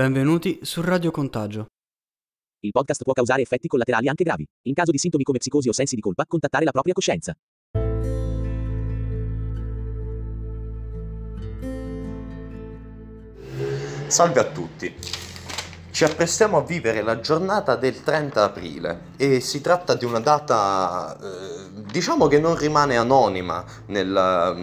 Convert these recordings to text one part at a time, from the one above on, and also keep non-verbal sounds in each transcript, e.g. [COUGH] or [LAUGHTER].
Benvenuti su Radio Contagio. Il podcast può causare effetti collaterali anche gravi. In caso di sintomi come psicosi o sensi di colpa, contattare la propria coscienza. Salve a tutti. Ci apprestiamo a vivere la giornata del 30 aprile e si tratta di una data, eh, diciamo che non rimane anonima nella,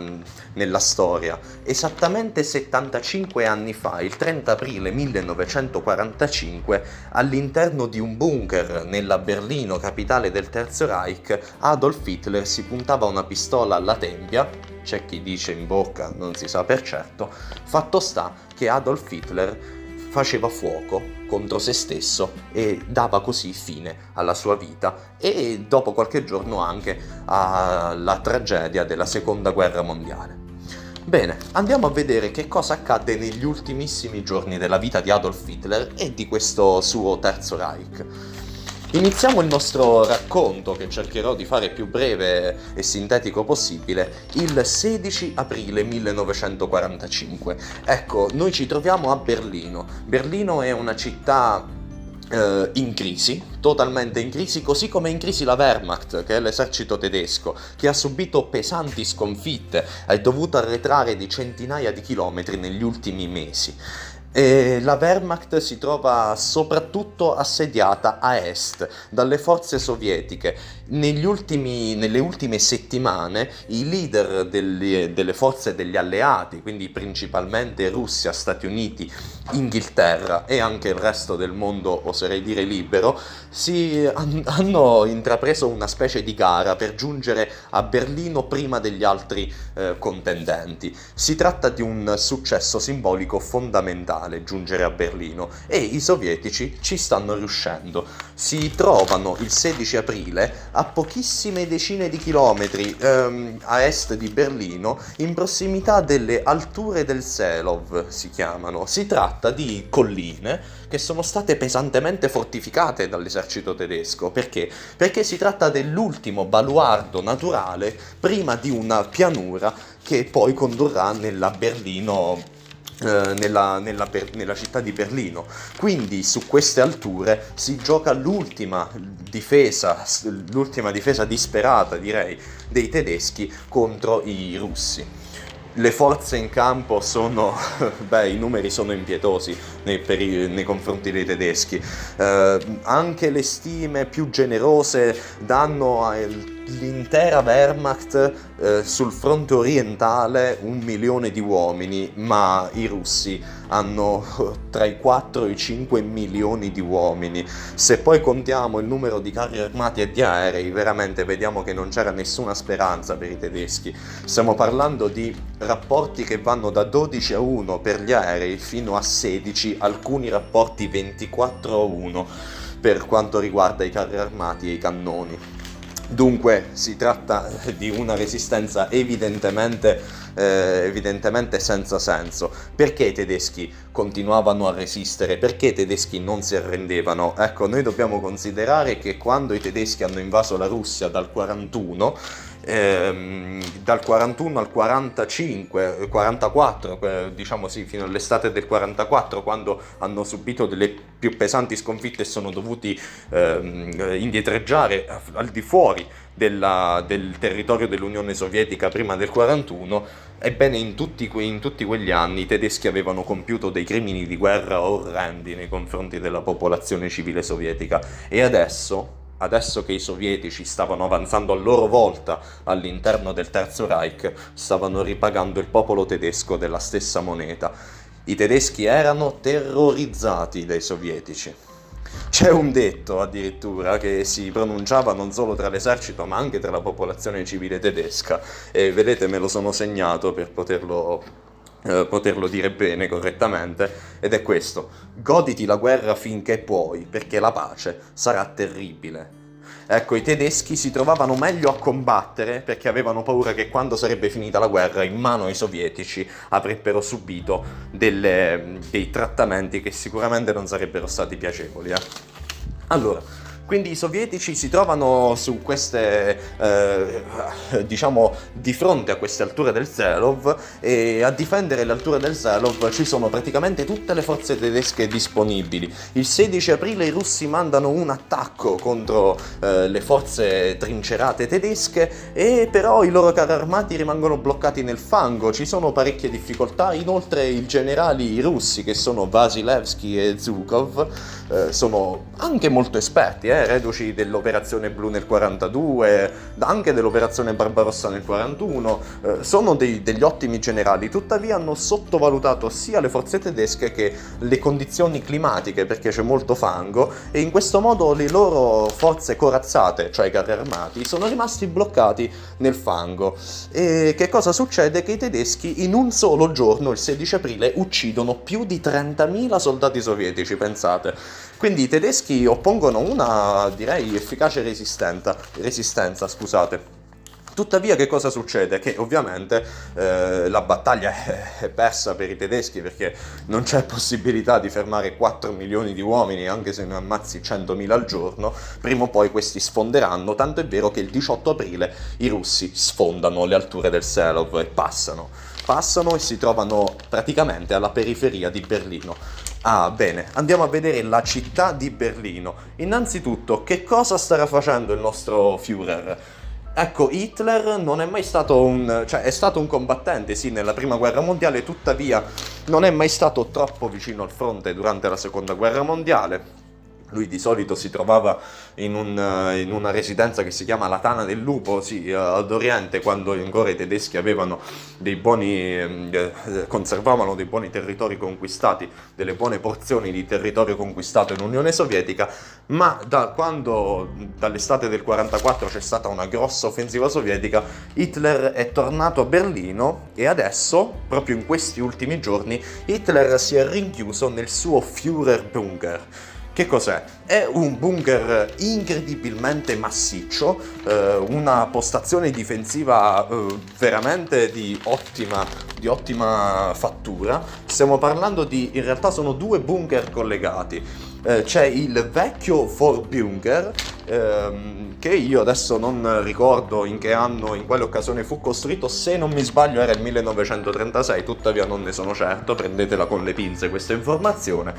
nella, storia. Esattamente 75 anni fa, il 30 aprile 1945, all'interno di un bunker nella Berlino, capitale del Terzo Reich, Adolf Hitler si puntava una pistola alla tempia, c'è chi dice in bocca, non si sa per certo, fatto sta che Adolf Hitler faceva fuoco contro se stesso e dava così fine alla sua vita e dopo qualche giorno anche alla tragedia della seconda guerra mondiale. Bene, andiamo a vedere che cosa accadde negli ultimissimi giorni della vita di Adolf Hitler e di questo suo terzo Reich. Iniziamo il nostro racconto, che cercherò di fare più breve e sintetico possibile, il 16 aprile 1945. Ecco, noi ci troviamo a Berlino. Berlino è una città Uh, in crisi, totalmente in crisi, così come è in crisi la Wehrmacht, che è l'esercito tedesco, che ha subito pesanti sconfitte, è dovuto arretrare di centinaia di chilometri negli ultimi mesi. E la Wehrmacht si trova soprattutto assediata a est dalle forze sovietiche. Ultimi, nelle ultime settimane i leader delle, delle forze degli alleati, quindi principalmente Russia, Stati Uniti, Inghilterra e anche il resto del mondo, oserei dire libero, si, hanno intrapreso una specie di gara per giungere a Berlino prima degli altri eh, contendenti. Si tratta di un successo simbolico fondamentale giungere a Berlino e i sovietici ci stanno riuscendo. Si trovano il 16 aprile a pochissime decine di chilometri ehm, a est di Berlino, in prossimità delle alture del Selov si chiamano. Si tratta di colline che sono state pesantemente fortificate dall'esercito tedesco. Perché? Perché si tratta dell'ultimo baluardo naturale prima di una pianura che poi condurrà nella Berlino nella, nella, nella, città di Berlino. Quindi su queste alture si gioca l'ultima difesa, l'ultima difesa disperata direi dei tedeschi contro i russi le forze in campo sono, [LAUGHS] beh, i numeri sono impietosi nei, peri- nei confronti dei tedeschi. Eh, anche le stime più generose danno all'intera Wehrmacht eh, sul fronte orientale un milione di uomini, ma i russi hanno tra i 4 e i 5 milioni di uomini. Se poi contiamo il numero di carri armati e di aerei, veramente vediamo che non c'era nessuna speranza per i tedeschi. Stiamo parlando di rapporti che vanno da 12 a 1 per gli aerei fino a 16, alcuni rapporti 24 a 1 per quanto riguarda i carri armati e i cannoni. Dunque si tratta di una resistenza evidentemente, eh, evidentemente, senza senso. Perché i tedeschi continuavano a resistere? Perché i tedeschi non si arrendevano? Ecco, noi dobbiamo considerare che quando i tedeschi hanno invaso la Russia dal 41 ehm, dal 41 al 45, 44, eh, diciamo sì, fino all'estate del 44, quando hanno subito delle più pesanti sconfitte e sono dovuti ehm, indietreggiare al di fuori della, del territorio dell'Unione Sovietica prima del 41, ebbene in tutti, in tutti quegli anni i tedeschi avevano compiuto dei crimini di guerra orrendi nei confronti della popolazione civile sovietica. E adesso adesso che i sovietici stavano avanzando a loro volta all'interno del Terzo Reich, stavano ripagando il popolo tedesco della stessa moneta. I tedeschi erano terrorizzati dai sovietici. C'è un detto addirittura che si pronunciava non solo tra l'esercito ma anche tra la popolazione civile tedesca e vedete me lo sono segnato per poterlo eh, poterlo dire bene, correttamente, ed è questo. Goditi la guerra finché puoi, perché la pace sarà terribile. Ecco, i tedeschi si trovavano meglio a combattere perché avevano paura che quando sarebbe finita la guerra in mano ai sovietici avrebbero subito delle, dei trattamenti che sicuramente non sarebbero stati piacevoli. Eh? Allora, Quindi i sovietici si trovano su queste, eh, diciamo, di fronte a queste alture del Zelov e a difendere le alture del Zelov ci sono praticamente tutte le forze tedesche disponibili. Il 16 aprile i russi mandano un attacco contro eh, le forze trincerate tedesche e però i loro carri armati rimangono bloccati nel fango, ci sono parecchie difficoltà, inoltre i generali russi che sono Vasilevsky e Zhukov eh, sono anche molto esperti, eh, reduci dell'operazione blu nel 42, anche dell'operazione Barbarossa nel 41, eh, sono dei, degli ottimi generali, tuttavia hanno sottovalutato sia le forze tedesche che le condizioni climatiche perché c'è molto fango e in questo modo le loro forze corazzate, cioè i carri armati, sono rimasti bloccati nel fango. E che cosa succede? Che i tedeschi in un solo giorno, il 16 aprile, uccidono più di 30.000 soldati sovietici, pensate. Quindi i tedeschi oppongono una, direi, efficace resistenza, scusate. Tuttavia che cosa succede? Che ovviamente eh, la battaglia è persa per i tedeschi perché non c'è possibilità di fermare 4 milioni di uomini anche se ne ammazzi 100.000 al giorno, prima o poi questi sfonderanno, tanto è vero che il 18 aprile i russi sfondano le alture del Selov e passano. Passano e si trovano praticamente alla periferia di Berlino. Ah, bene, andiamo a vedere la città di Berlino. Innanzitutto, che cosa starà facendo il nostro Führer? Ecco, Hitler non è mai stato un... cioè è stato un combattente, sì, nella prima guerra mondiale, tuttavia non è mai stato troppo vicino al fronte durante la seconda guerra mondiale lui di solito si trovava in, un, eh, in, una residenza che si chiama la Tana del Lupo, sì, eh, ad Oriente, quando ancora i tedeschi dei buoni, eh, conservavano dei buoni territori conquistati, delle buone porzioni di territorio conquistato in Unione Sovietica, ma da quando dall'estate del 44 c'è stata una grossa offensiva sovietica, Hitler è tornato a Berlino e adesso, proprio in questi ultimi giorni, Hitler si è rinchiuso nel suo Führerbunker che cos'è? È un bunker incredibilmente massiccio, eh, una postazione difensiva eh, veramente di ottima, di ottima fattura. Stiamo parlando di, in realtà sono due bunker collegati. Eh, c'è il vecchio Vorbunker ehm, che io adesso non ricordo in che anno, in quale occasione fu costruito, se non mi sbaglio era il 1936, tuttavia non ne sono certo, prendetela con le pinze questa informazione.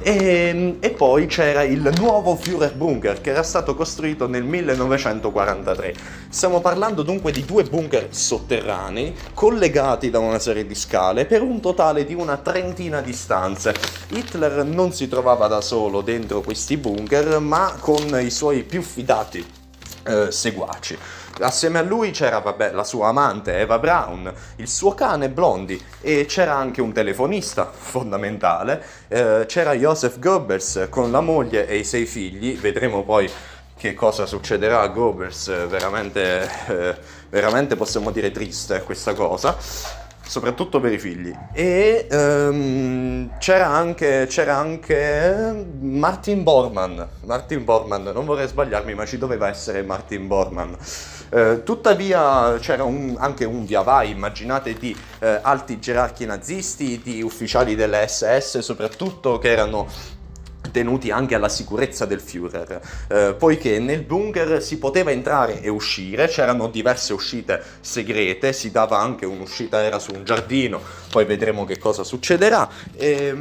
E, ehm, e poi c'era il nuovo Führerbunker che era stato costruito nel 1943. Stiamo parlando dunque di due bunker sotterranei collegati da una serie di scale per un totale di una trentina di stanze. Hitler non si trovava da solo dentro questi bunker, ma con i suoi più fidati eh, seguaci. Assieme a lui c'era vabbè, la sua amante Eva Brown, il suo cane Blondie e c'era anche un telefonista fondamentale, eh, c'era Joseph Goebbels con la moglie e i sei figli, vedremo poi che cosa succederà a Goebbels, veramente, eh, veramente possiamo dire triste questa cosa soprattutto per i figli. E um, c'era, anche, c'era anche Martin Bormann. Martin Bormann, non vorrei sbagliarmi, ma ci doveva essere Martin Bormann. Uh, tuttavia c'era un, anche un via vai, immaginate, di uh, alti gerarchi nazisti, di ufficiali delle SS soprattutto, che erano tenuti anche alla sicurezza del Führer, eh, poiché nel bunker si poteva entrare e uscire, c'erano diverse uscite segrete, si dava anche un'uscita, era su un giardino, poi vedremo che cosa succederà. E,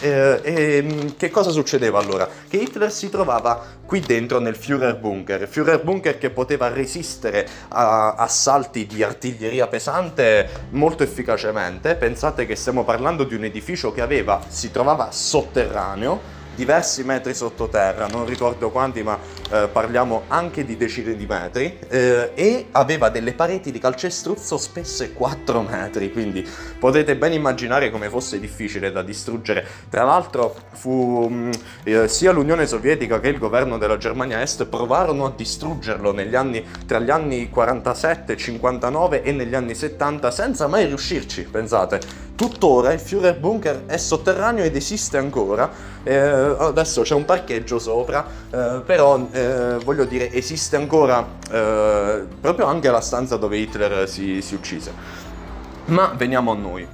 e, ehm, che cosa succedeva allora? Che Hitler si trovava qui dentro nel Führer Bunker, Führer Bunker che poteva resistere a assalti di artiglieria pesante molto efficacemente. Pensate che stiamo parlando di un edificio che aveva, si trovava sotterraneo, diversi metri sottoterra, non ricordo quanti, ma eh, parliamo anche di decine di metri, eh, e aveva delle pareti di calcestruzzo spesse 4 metri, quindi potete ben immaginare come fosse difficile da distruggere. Tra l'altro fu mh, mm, eh, sia l'Unione Sovietica che il governo della Germania Est provarono a distruggerlo anni, tra gli anni 47, 59 e negli anni 70 senza mai riuscirci, pensate. Tuttora il Führer Bunker è sotterraneo ed esiste ancora, eh, adesso c'è un parcheggio sopra, eh, però eh, voglio dire esiste ancora eh, proprio anche la stanza dove Hitler si, si uccise. Ma veniamo a noi.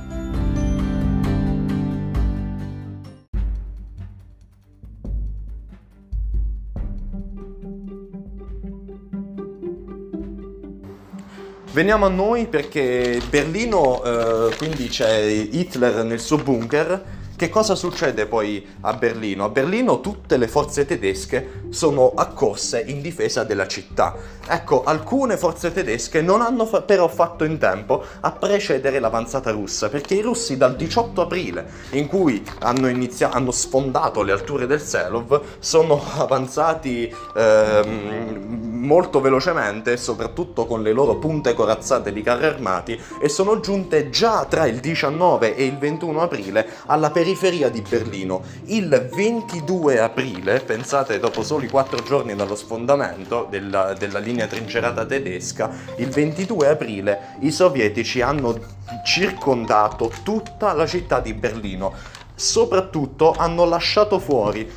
Veniamo a noi perché Berlino, eh, quindi c'è Hitler nel suo bunker che cosa succede poi a Berlino? A Berlino tutte le forze tedesche sono accorse in difesa della città. Ecco, alcune forze tedesche non hanno fa- però fatto in tempo a precedere l'avanzata russa, perché i russi dal 18 aprile, in cui hanno, inizia- hanno sfondato le alture del Selov, sono [LAUGHS] avanzati ehm, molto velocemente, soprattutto con le loro punte corazzate di carri armati, e sono giunte già tra il 19 e il 21 aprile alla periferia di Berlino. Il 22 aprile, pensate dopo soli 4 giorni dallo sfondamento della, della linea trincerata tedesca, il 22 aprile i sovietici hanno circondato tutta la città di Berlino. Soprattutto hanno lasciato fuori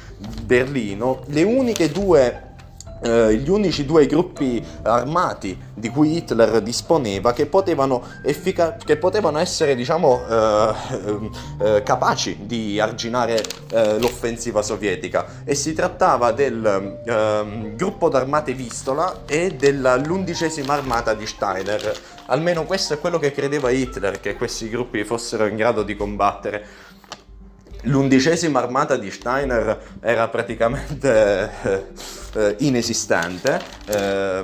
Berlino le uniche due Uh, gli unici due gruppi armati di cui Hitler disponeva che potevano, effica- che potevano essere diciamo, uh, uh, capaci di arginare l'offensiva sovietica. E si trattava del ehm, gruppo d'armate Vistola e dell'undicesima armata di Steiner. Almeno questo è quello che credeva Hitler che questi gruppi fossero in grado di combattere l'undicesima armata di Steiner era praticamente eh, inesistente. Eh,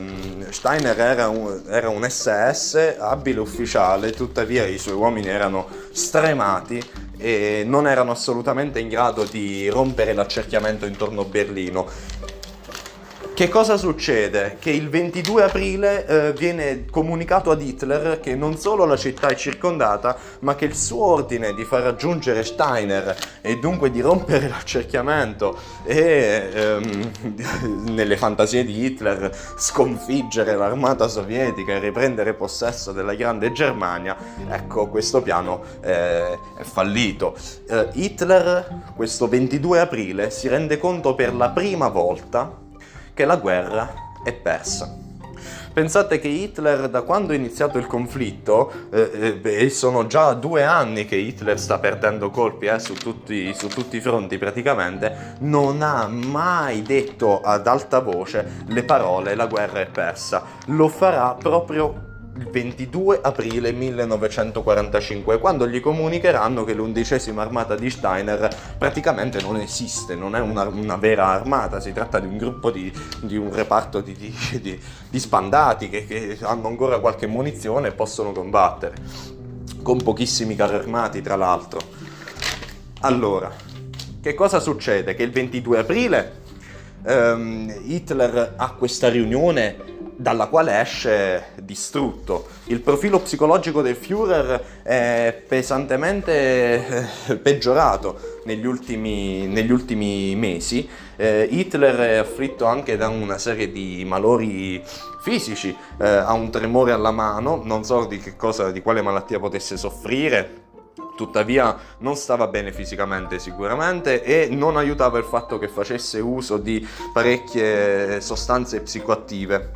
Steiner era un, era un SS, abile ufficiale, tuttavia i suoi uomini erano stremati e non erano assolutamente in grado di rompere l'accerchiamento intorno a Berlino che cosa succede? Che il 22 aprile eh, viene comunicato ad Hitler che non solo la città è circondata, ma che il suo ordine di far raggiungere Steiner e dunque di rompere [LAUGHS] l'accerchiamento e ehm, [LAUGHS] nelle fantasie di Hitler sconfiggere l'armata sovietica e riprendere possesso della grande Germania, ecco questo piano eh, è fallito. Eh, Hitler questo 22 aprile si rende conto per la prima volta che la guerra è persa. Pensate che Hitler, da quando è iniziato il conflitto, eh, eh, e sono già due anni che Hitler sta perdendo colpi eh, su, tutti, su, tutti, i fronti praticamente, non ha mai detto ad alta voce le parole la guerra è persa. Lo farà proprio il 22 aprile 1945, quando gli comunicheranno che l'undicesima armata di Steiner praticamente non esiste, non è una, una vera armata, si tratta di un gruppo di, di un reparto di, di, di spandati che, che hanno ancora qualche munizione e possono combattere, con pochissimi carri armati tra l'altro. Allora, che cosa succede? Che il 22 aprile um, Hitler ha questa riunione dalla quale esce distrutto. Il profilo psicologico del Führer è pesantemente eh, peggiorato negli ultimi, negli ultimi mesi. Eh, Hitler è afflitto anche da una serie di malori fisici, eh, ha un tremore alla mano, non so di, cosa, di quale malattia potesse soffrire, tuttavia non stava bene fisicamente sicuramente e non aiutava il fatto che facesse uso di parecchie sostanze psicoattive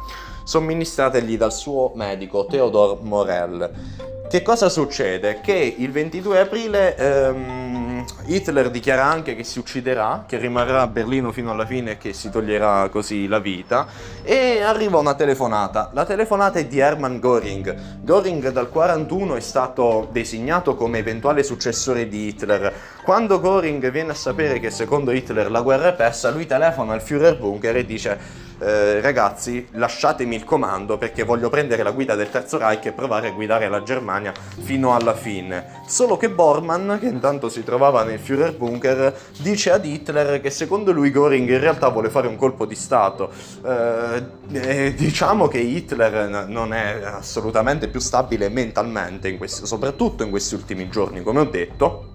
somministrategli dal suo medico Theodore Morel. Che cosa succede? Che il 22 aprile ehm, Hitler dichiara anche che si ucciderà, che rimarrà a Berlino fino alla fine e che si toglierà così la vita e arriva una telefonata. La telefonata è di Hermann Göring. Göring dal 41 è stato designato come eventuale successore di Hitler. Quando Göring viene a sapere che secondo Hitler la guerra è persa, lui telefona al Führerbunker e dice eh, ragazzi lasciatemi il comando perché voglio prendere la guida del Terzo Reich e provare a guidare la Germania fino alla fine. Solo che Bormann, che intanto si trovava nel Führerbunker, dice ad Hitler che secondo lui Göring in realtà vuole fare un colpo di Stato. Eh, diciamo che Hitler non è assolutamente più stabile mentalmente, in questi, soprattutto in questi ultimi giorni, come ho detto.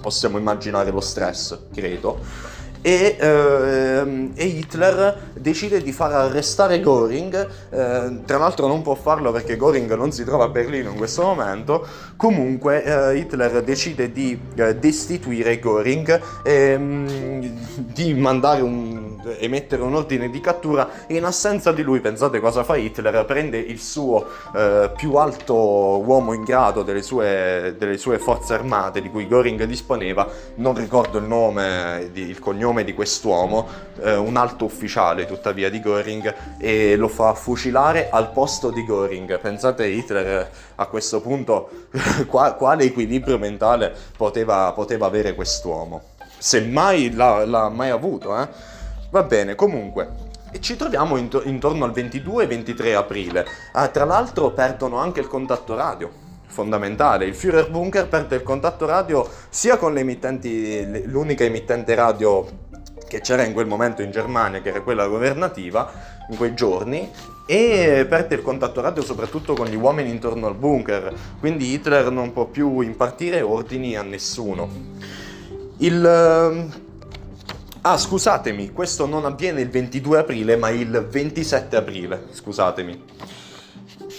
Possiamo immaginare lo stress, credo e, ehm, e, Hitler decide di far arrestare Göring, eh, tra l'altro non può farlo perché Göring non si trova a Berlino in questo momento, comunque eh, Hitler decide di eh, destituire Göring, ehm, di mandare un emettere un ordine di cattura e in assenza di lui, pensate cosa fa Hitler, prende il suo eh, più alto uomo in grado delle sue, delle sue forze armate di cui Göring disponeva, non ricordo il nome, il cognome, nome di quest'uomo, eh, un alto ufficiale tuttavia di Göring, e lo fa fucilare al posto di Göring. Pensate Hitler eh, a questo punto [LAUGHS] quale equilibrio mentale poteva, poteva avere quest'uomo. Se mai l'ha, l'ha mai avuto, eh? Va bene, comunque, e ci troviamo intorno al 22-23 aprile. Ah, tra l'altro perdono anche il contatto radio, fondamentale. Il Führer Bunker perde il contatto radio sia con le emittenti, l'unica emittente radio che c'era in quel momento in Germania, che era quella governativa, in quei giorni, e perde il contatto radio soprattutto con gli uomini intorno al bunker. Quindi Hitler non può più impartire ordini a nessuno. Il Ah, scusatemi, questo non avviene il 22 aprile, ma il 27 aprile, scusatemi.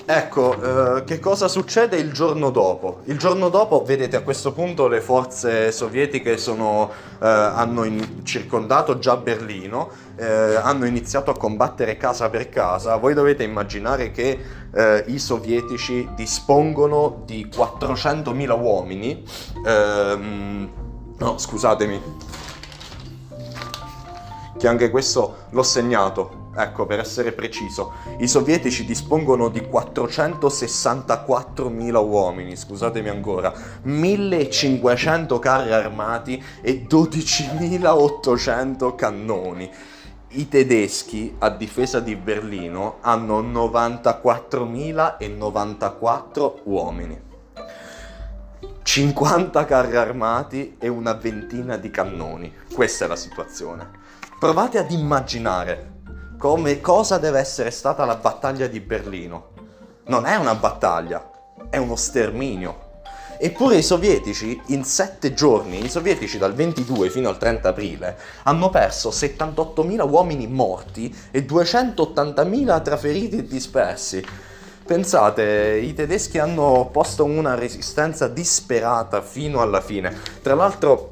Ecco, eh, che cosa succede il giorno dopo? Il giorno dopo, vedete, a questo punto le forze sovietiche sono, eh, hanno in, circondato già Berlino, eh, hanno iniziato a combattere casa per casa. Voi dovete immaginare che eh, i sovietici dispongono di 400.000 uomini. Ehm, no, scusatemi, che anche questo l'ho segnato. Ecco, per essere preciso, i sovietici dispongono di 464.000 uomini, scusatemi ancora, 1.500 carri armati e 12.800 cannoni. I tedeschi a difesa di Berlino hanno 94.094 uomini. 50 carri armati e una ventina di cannoni. Questa è la situazione. Provate ad immaginare come cosa deve essere stata la battaglia di Berlino. Non è una battaglia, è uno sterminio. Eppure i sovietici, in sette giorni, i sovietici dal 22 fino al 30 aprile, hanno perso 78.000 uomini morti e 280.000 tra feriti e dispersi. Pensate, i tedeschi hanno posto una resistenza disperata fino alla fine. Tra l'altro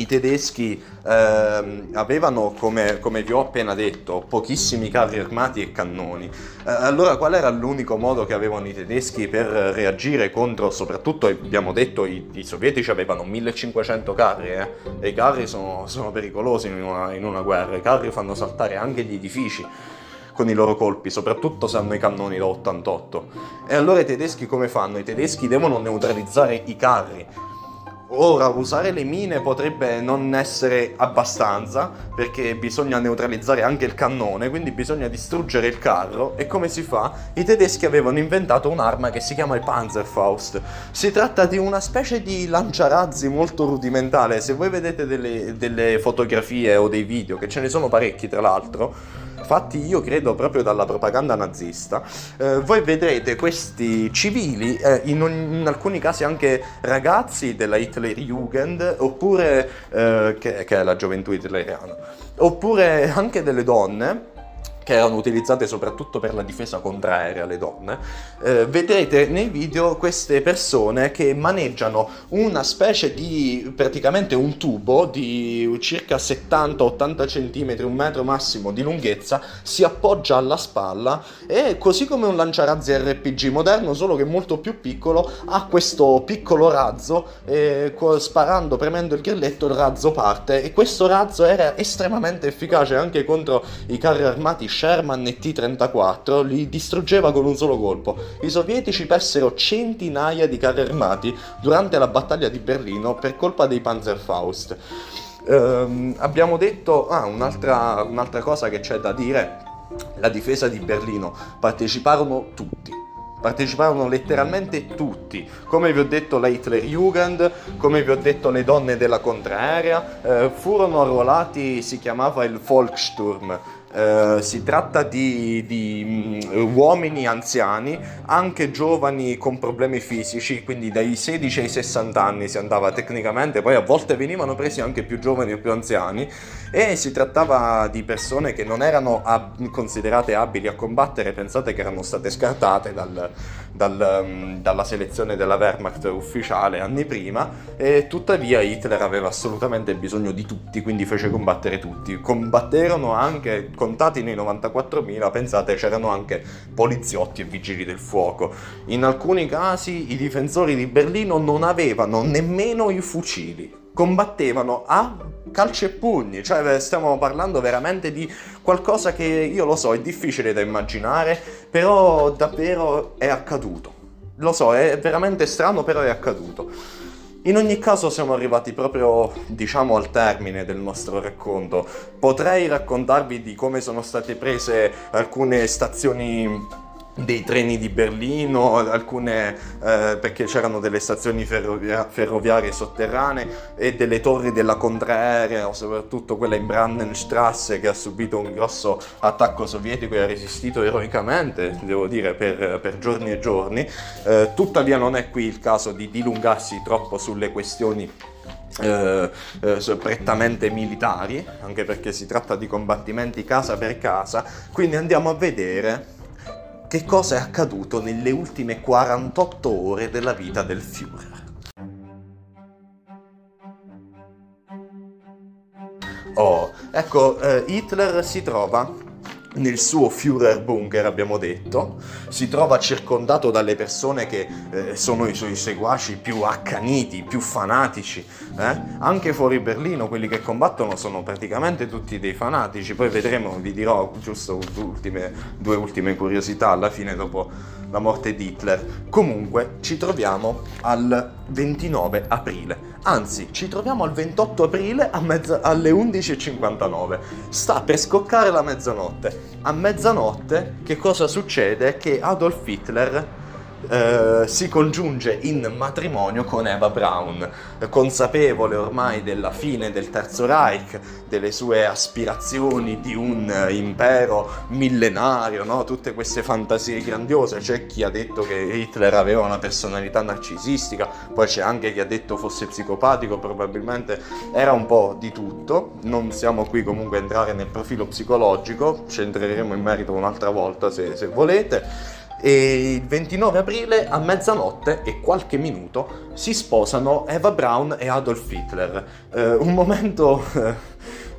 i tedeschi ehm, avevano, come, come, vi ho appena detto, pochissimi carri armati e cannoni. Eh, allora qual era l'unico modo che avevano i tedeschi per reagire contro, soprattutto abbiamo detto, i, i sovietici avevano 1500 carri, eh? e i carri sono, sono pericolosi in una, in una guerra, i carri fanno saltare anche gli edifici con i loro colpi, soprattutto se hanno i cannoni da 88. E allora i tedeschi come fanno? I tedeschi devono neutralizzare i carri Ora usare le mine potrebbe non essere abbastanza perché bisogna neutralizzare anche il cannone, quindi bisogna distruggere il carro e come si fa? I tedeschi avevano inventato un'arma che si chiama il Panzerfaust. Si tratta di una specie di lanciarazzi molto rudimentale, se voi vedete delle, delle fotografie o dei video, che ce ne sono parecchi tra l'altro, fatti io credo proprio dalla propaganda nazista, eh, voi vedrete questi civili, eh, in, in, alcuni casi anche ragazzi della Hitlerjugend, oppure eh, che, che è la gioventù hitleriana, oppure anche delle donne che erano utilizzate soprattutto per la difesa contraerea alle donne, eh, vedrete nei video queste persone che maneggiano una specie di praticamente un tubo di circa 70-80 cm, un metro massimo di lunghezza, si appoggia alla spalla e così come un lanciarazzi RPG moderno, solo che molto più piccolo, ha questo piccolo razzo e sparando, premendo il grilletto il razzo parte. E questo razzo era estremamente efficace anche contro i carri armati Sherman e T-34 li distruggeva con un solo colpo. I sovietici persero centinaia di carri armati durante la battaglia di Berlino per colpa dei Panzerfaust. Ehm, abbiamo detto, ah, un'altra, un'altra cosa che c'è da dire, la difesa di Berlino, parteciparono tutti. Parteciparono letteralmente tutti, come vi ho detto la Hitlerjugend, come vi ho detto le donne della contraerea, eh, furono arruolati, si chiamava il Volkssturm, eh, si tratta di, di um, uomini anziani, anche giovani con problemi fisici, quindi dai 16 ai 60 anni si andava tecnicamente, poi a volte venivano presi anche più giovani o più anziani e si trattava di persone che non erano ab- considerate abili a combattere, pensate che erano state scartate dal, dal, um, dalla selezione della Wehrmacht ufficiale anni prima e tuttavia Hitler aveva assolutamente bisogno di tutti, quindi fece combattere tutti. Combatterono anche contati nei 94.000, pensate c'erano anche poliziotti e vigili del fuoco. In alcuni casi i difensori di Berlino non avevano nemmeno i fucili combattevano a calci e pugni, cioè stiamo parlando veramente di qualcosa che io lo so, è difficile da immaginare, però davvero è accaduto. Lo so, è veramente strano, però è accaduto. In ogni caso siamo arrivati proprio, diciamo, al termine del nostro racconto. Potrei raccontarvi di come sono state prese alcune stazioni dei treni di Berlino, alcune eh, perché c'erano delle stazioni ferrovia- ferroviarie sotterranee e delle torri della contraerea, soprattutto quella in Brandenstrasse che ha subito un grosso attacco sovietico e ha resistito eroicamente, devo dire, per, per giorni e giorni. Eh, tuttavia non è qui il caso di dilungarsi troppo sulle questioni eh, eh, prettamente militari, anche perché si tratta di combattimenti casa per casa, quindi andiamo a vedere che cosa è accaduto nelle ultime 48 ore della vita del Führer. Oh, ecco, eh, Hitler si trova nel suo Führer bunker, abbiamo detto, si trova circondato dalle persone che eh, sono i suoi seguaci più accaniti, più fanatici. Eh? Anche fuori Berlino quelli che combattono sono praticamente tutti dei fanatici. Poi vedremo, vi dirò giusto ultime, due ultime curiosità alla fine dopo la morte di Hitler. Comunque ci troviamo al 29 aprile. Anzi, ci troviamo al 28 aprile mezza- alle 11.59. Sta per scoccare la mezzanotte. A mezzanotte che cosa succede? Che Adolf Hitler eh, si congiunge in matrimonio con Eva Braun, consapevole ormai della fine del Terzo Reich, delle sue aspirazioni di un impero millenario, no? tutte queste fantasie grandiose. C'è chi ha detto che Hitler aveva una personalità narcisistica, poi c'è anche chi ha detto fosse psicopatico, probabilmente era un po' di tutto. Non siamo qui comunque a entrare nel profilo psicologico, ci entreremo in merito un'altra volta se, se volete e il 29 aprile a mezzanotte e qualche minuto si sposano Eva Braun e Adolf Hitler. Eh, un momento,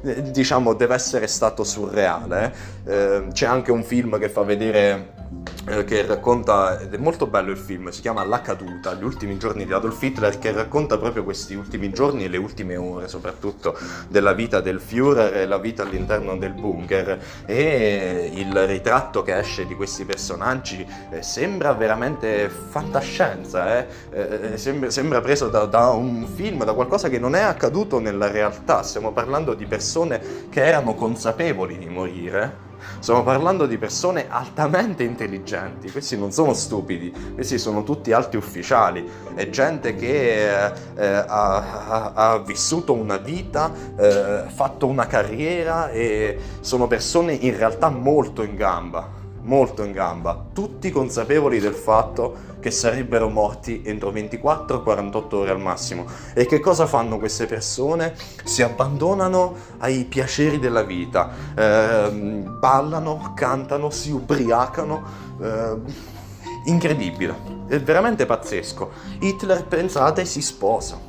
eh, diciamo, deve essere stato surreale. Eh, c'è anche un film che fa vedere eh, che racconta, ed è molto bello il film, si chiama La caduta, gli ultimi giorni di Adolf Hitler, che racconta proprio questi ultimi giorni e le ultime ore soprattutto della vita del Führer e la vita all'interno del bunker e il ritratto che esce di questi personaggi eh, sembra veramente fantascienza, eh? Eh, sembra, sembra, preso da, da un film, da qualcosa che non è accaduto nella realtà, stiamo parlando di persone che erano consapevoli di morire Stiamo parlando di persone altamente intelligenti, questi non sono stupidi, questi sono tutti alti ufficiali, è gente che eh, eh ha, ha, vissuto una vita, eh, fatto una carriera e sono persone in realtà molto in gamba molto in gamba, tutti consapevoli del fatto che sarebbero morti entro 24-48 ore al massimo. E che cosa fanno queste persone? Si abbandonano ai piaceri della vita, eh, ballano, cantano, si ubriacano. Eh, incredibile, è veramente pazzesco. Hitler, pensate, si sposa.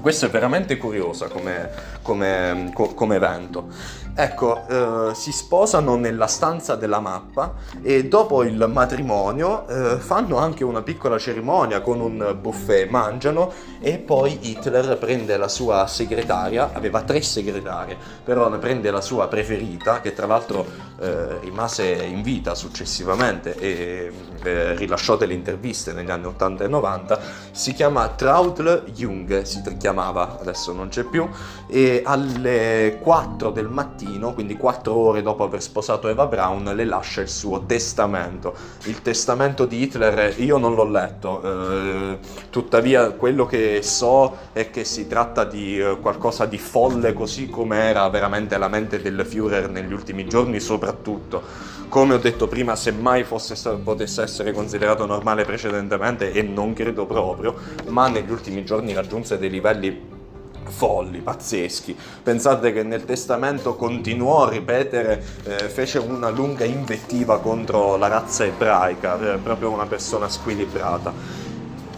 Questo è veramente curioso come, come, come evento. Ecco, eh, si sposano nella stanza della mappa e dopo il matrimonio eh, fanno anche una piccola cerimonia con un buffet, mangiano e poi Hitler prende la sua segretaria, aveva tre segretarie, però ne prende la sua preferita, che tra l'altro eh, rimase in vita successivamente e eh, rilasciò delle interviste negli anni 80 e 90, si chiama Traudl Jung, si chiamava, adesso non c'è più, e alle 4 del mattino quindi quattro ore dopo aver sposato Eva Braun, le lascia il suo testamento. Il testamento di Hitler io non l'ho letto, eh, tuttavia quello che so è che si tratta di eh, qualcosa di folle così come era veramente la mente del Führer negli ultimi giorni soprattutto. Come ho detto prima, se mai fosse, potesse essere considerato normale precedentemente, e non credo proprio, ma negli ultimi giorni raggiunse dei livelli folli, pazzeschi. Pensate che nel testamento continuò a ripetere, eh, fece una lunga invettiva contro la razza ebraica, eh, proprio una persona squilibrata.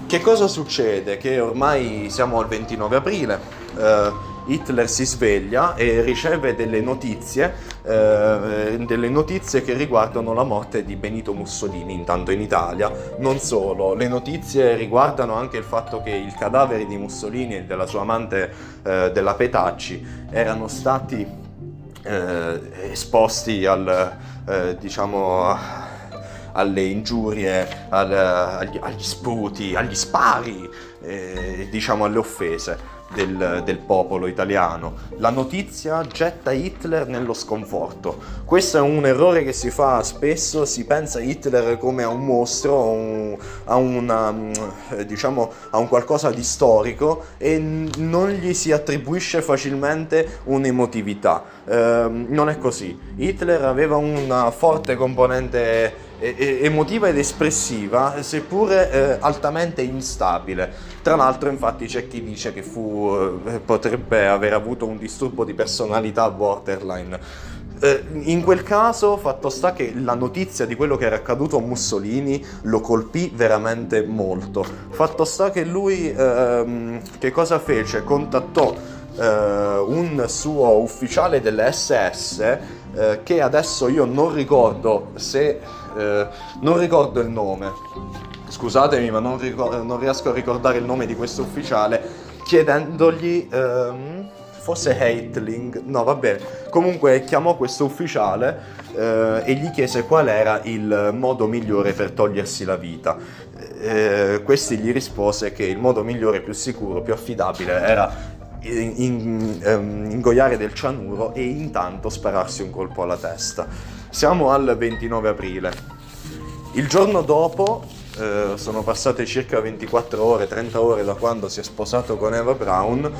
Che cosa succede? Che ormai siamo al 29 aprile, eh, Hitler si sveglia e riceve delle notizie eh, delle notizie che riguardano la morte di Benito Mussolini, intanto in Italia. Non solo, le notizie riguardano anche il fatto che il cadavere di Mussolini e della sua amante eh, della Petacci erano stati eh, esposti al, eh, diciamo, alle ingiurie, al, agli, agli, sputi, agli spari, eh, diciamo alle offese del, del, popolo italiano. La notizia getta Hitler nello sconforto. Questo è un errore che si fa spesso, si pensa a Hitler come a un mostro, a un, a una, eh, diciamo, a un qualcosa di storico e non gli si attribuisce facilmente un'emotività. Eh, non è così. Hitler aveva una forte componente emotiva ed espressiva, seppure eh, altamente instabile. Tra l'altro, infatti, c'è chi dice che fu, eh, potrebbe aver avuto un disturbo di personalità borderline. Eh, in quel caso, fatto sta che la notizia di quello che era accaduto a Mussolini lo colpì veramente molto. Fatto sta che lui, ehm, che cosa fece? Contattò eh, un suo ufficiale dell'SS eh, che adesso io non ricordo se eh, non ricordo il nome, scusatemi ma non, ricor- non, riesco a ricordare il nome di questo ufficiale, chiedendogli... Ehm, forse Heitling, no vabbè, comunque chiamò questo ufficiale eh, e gli chiese qual era il modo migliore per togliersi la vita. Eh, questi gli rispose che il modo migliore, più sicuro, più affidabile era in, in, um, ingoiare del cianuro e intanto spararsi un colpo alla testa. Siamo al 29 aprile. Il giorno dopo, eh, sono passate circa 24 ore, 30 ore da quando si è sposato con Eva Brown,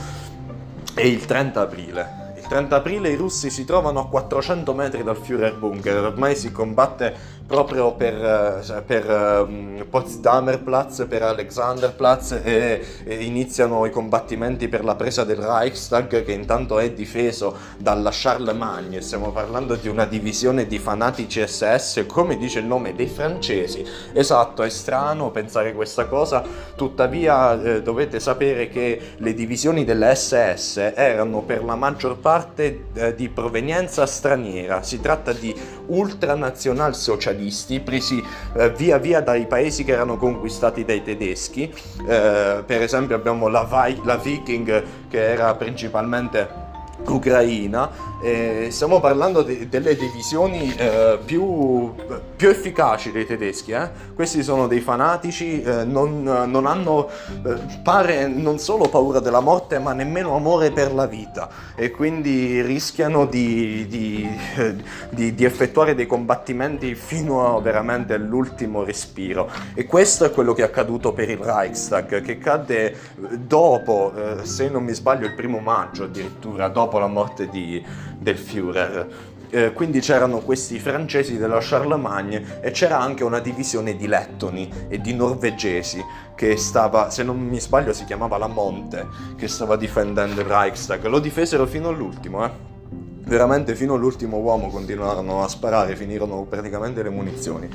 è il 30 aprile. Il 30 aprile i russi si trovano a 400 metri dal Führer Bunker, ormai si combatte proprio per, eh, per um, Potsdamer Platz, per Alexanderplatz e, e, iniziano i combattimenti per la presa del Reichstag che intanto è difeso dalla Charlemagne, stiamo parlando di una divisione di fanatici SS, come dice il nome dei francesi. Esatto, è strano pensare questa cosa, tuttavia eh, dovete sapere che le divisioni delle SS erano per la maggior parte eh, di provenienza straniera, si tratta di ultranazionalsocialisti socialisti presi eh, via via dai paesi che erano conquistati dai tedeschi. Eh, per esempio abbiamo la, Vi- la Viking che era principalmente ucraina eh, stiamo parlando de- delle divisioni eh, più, più, efficaci dei tedeschi eh? questi sono dei fanatici eh, non, non, hanno eh, pare non solo paura della morte ma nemmeno amore per la vita e quindi rischiano di, di, di, di effettuare dei combattimenti fino a veramente all'ultimo respiro e questo è quello che è accaduto per il Reichstag che cadde dopo eh, se non mi sbaglio il primo maggio addirittura dopo dopo la morte di, del Führer. Eh, quindi c'erano questi francesi della Charlemagne e c'era anche una divisione di lettoni e di norvegesi che stava, se non mi sbaglio si chiamava la Monte, che stava difendendo il Reichstag. Lo difesero fino all'ultimo, eh. Veramente fino all'ultimo uomo continuarono a sparare, finirono praticamente le munizioni.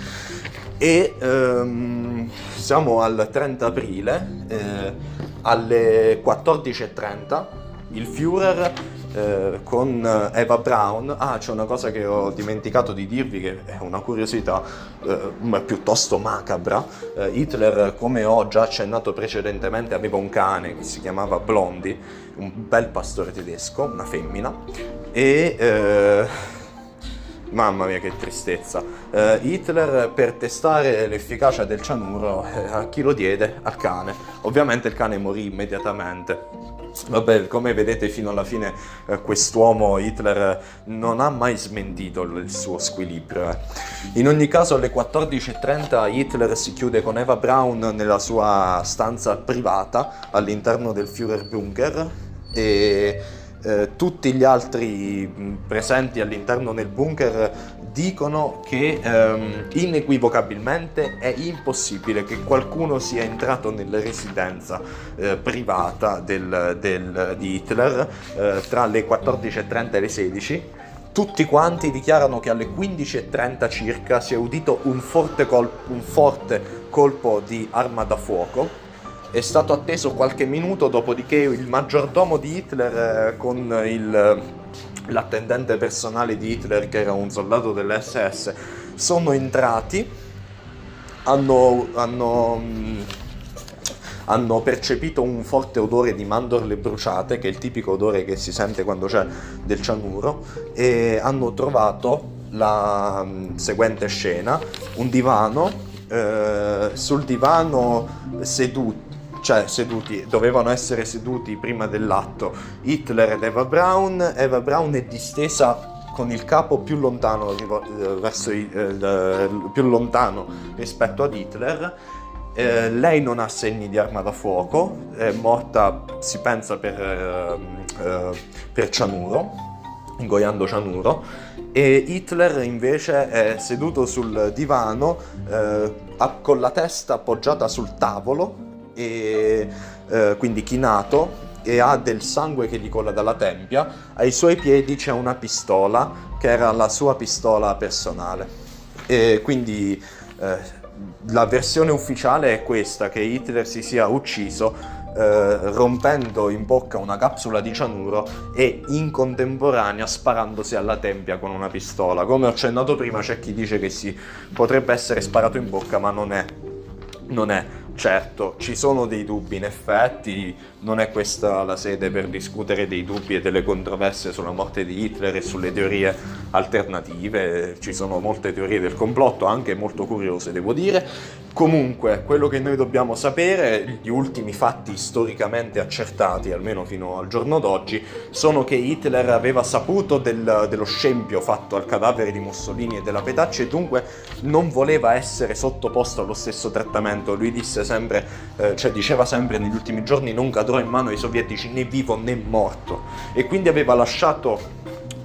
E ehm, siamo al 30 aprile, eh, alle 14.30, il Führer eh, con eh, Eva Brown. Ah, c'è una cosa che ho dimenticato di dirvi che è una curiosità eh, piuttosto macabra. Eh, Hitler, come ho già accennato precedentemente, aveva un cane che si chiamava Blondie, un bel pastore tedesco, una femmina, e eh, Mamma mia che tristezza. Uh, Hitler per testare l'efficacia del cianuro eh, a chi lo diede? Al cane. Ovviamente il cane morì immediatamente. Vabbè, come vedete fino alla fine eh, quest'uomo Hitler non ha mai smentito il suo squilibrio. Eh. In ogni caso alle 14.30 Hitler si chiude con Eva Braun nella sua stanza privata all'interno del Führerbunker e eh, tutti gli altri presenti all'interno del bunker dicono che ehm, inequivocabilmente è impossibile che qualcuno sia entrato nella residenza eh, privata del, del, di Hitler eh, tra le 14.30 e le 16 tutti quanti dichiarano che alle 15.30 circa si è udito un forte, colpo, un forte colpo di arma da fuoco. È stato atteso qualche minuto, dopodiché il maggiordomo di Hitler eh, con il l'attendente personale di Hitler, che era un soldato dell'SS, sono entrati, hanno, hanno, hanno, percepito un forte odore di mandorle bruciate, che è il tipico odore che si sente quando c'è del cianuro, e hanno trovato la seguente scena, un divano, eh, sul divano seduti cioè seduti, dovevano essere seduti prima dell'atto Hitler ed Eva Braun. Eva Braun è distesa con il capo più lontano, eh, verso, eh, più lontano rispetto ad Hitler. Eh, lei non ha segni di arma da fuoco, è morta, si pensa, per, eh, eh per cianuro, ingoiando cianuro. E Hitler invece è seduto sul divano eh, con la testa appoggiata sul tavolo e eh, quindi chinato e ha del sangue che gli cola dalla tempia, ai suoi piedi c'è una pistola che era la sua pistola personale. E quindi eh, la versione ufficiale è questa, che Hitler si sia ucciso eh, rompendo in bocca una capsula di cianuro e in contemporanea sparandosi alla tempia con una pistola. Come ho accennato prima c'è chi dice che si potrebbe essere sparato in bocca ma non è, non è Certo, ci sono dei dubbi, in effetti non è questa la sede per discutere dei dubbi e delle controversie sulla morte di Hitler e sulle teorie alternative, ci sono molte teorie del complotto, anche molto curiose devo dire. Comunque, quello che noi dobbiamo sapere, gli ultimi fatti storicamente accertati, almeno fino al giorno d'oggi, sono che Hitler aveva saputo del, dello scempio fatto al cadavere di Mussolini e della Petacci e dunque non voleva essere sottoposto allo stesso trattamento. Lui disse sempre, eh, cioè diceva sempre negli ultimi giorni non cadrò in mano ai sovietici né vivo né morto e quindi aveva lasciato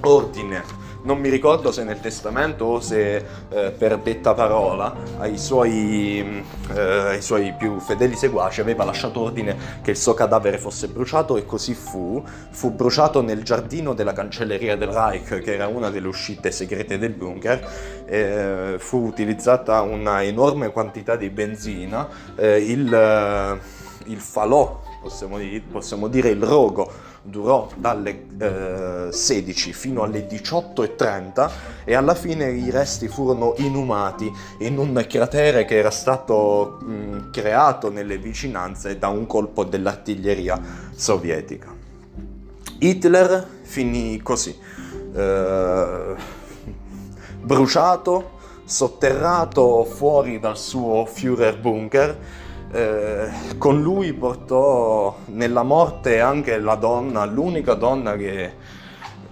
ordine non mi ricordo se nel testamento o se eh, per detta parola ai suoi, eh, ai suoi, più fedeli seguaci aveva lasciato ordine che il suo cadavere fosse bruciato e così fu. Fu bruciato nel giardino della cancelleria del Reich, che era una delle uscite segrete del bunker. Eh, fu utilizzata una enorme quantità di benzina. Eh, il, il falò, possiamo possiamo dire il rogo, durò dalle eh, 16 fino alle 18.30 e alla fine i resti furono inumati in un cratere che era stato mh, creato nelle vicinanze da un colpo dell'artiglieria sovietica. Hitler finì così, eh, bruciato, sotterrato fuori dal suo Führer bunker eh, con lui portò nella morte anche la donna, l'unica donna che,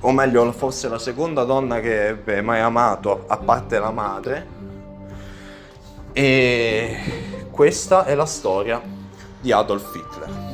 o meglio forse la seconda donna che ebbe mai amato, a parte la madre. E questa è la storia di Adolf Hitler.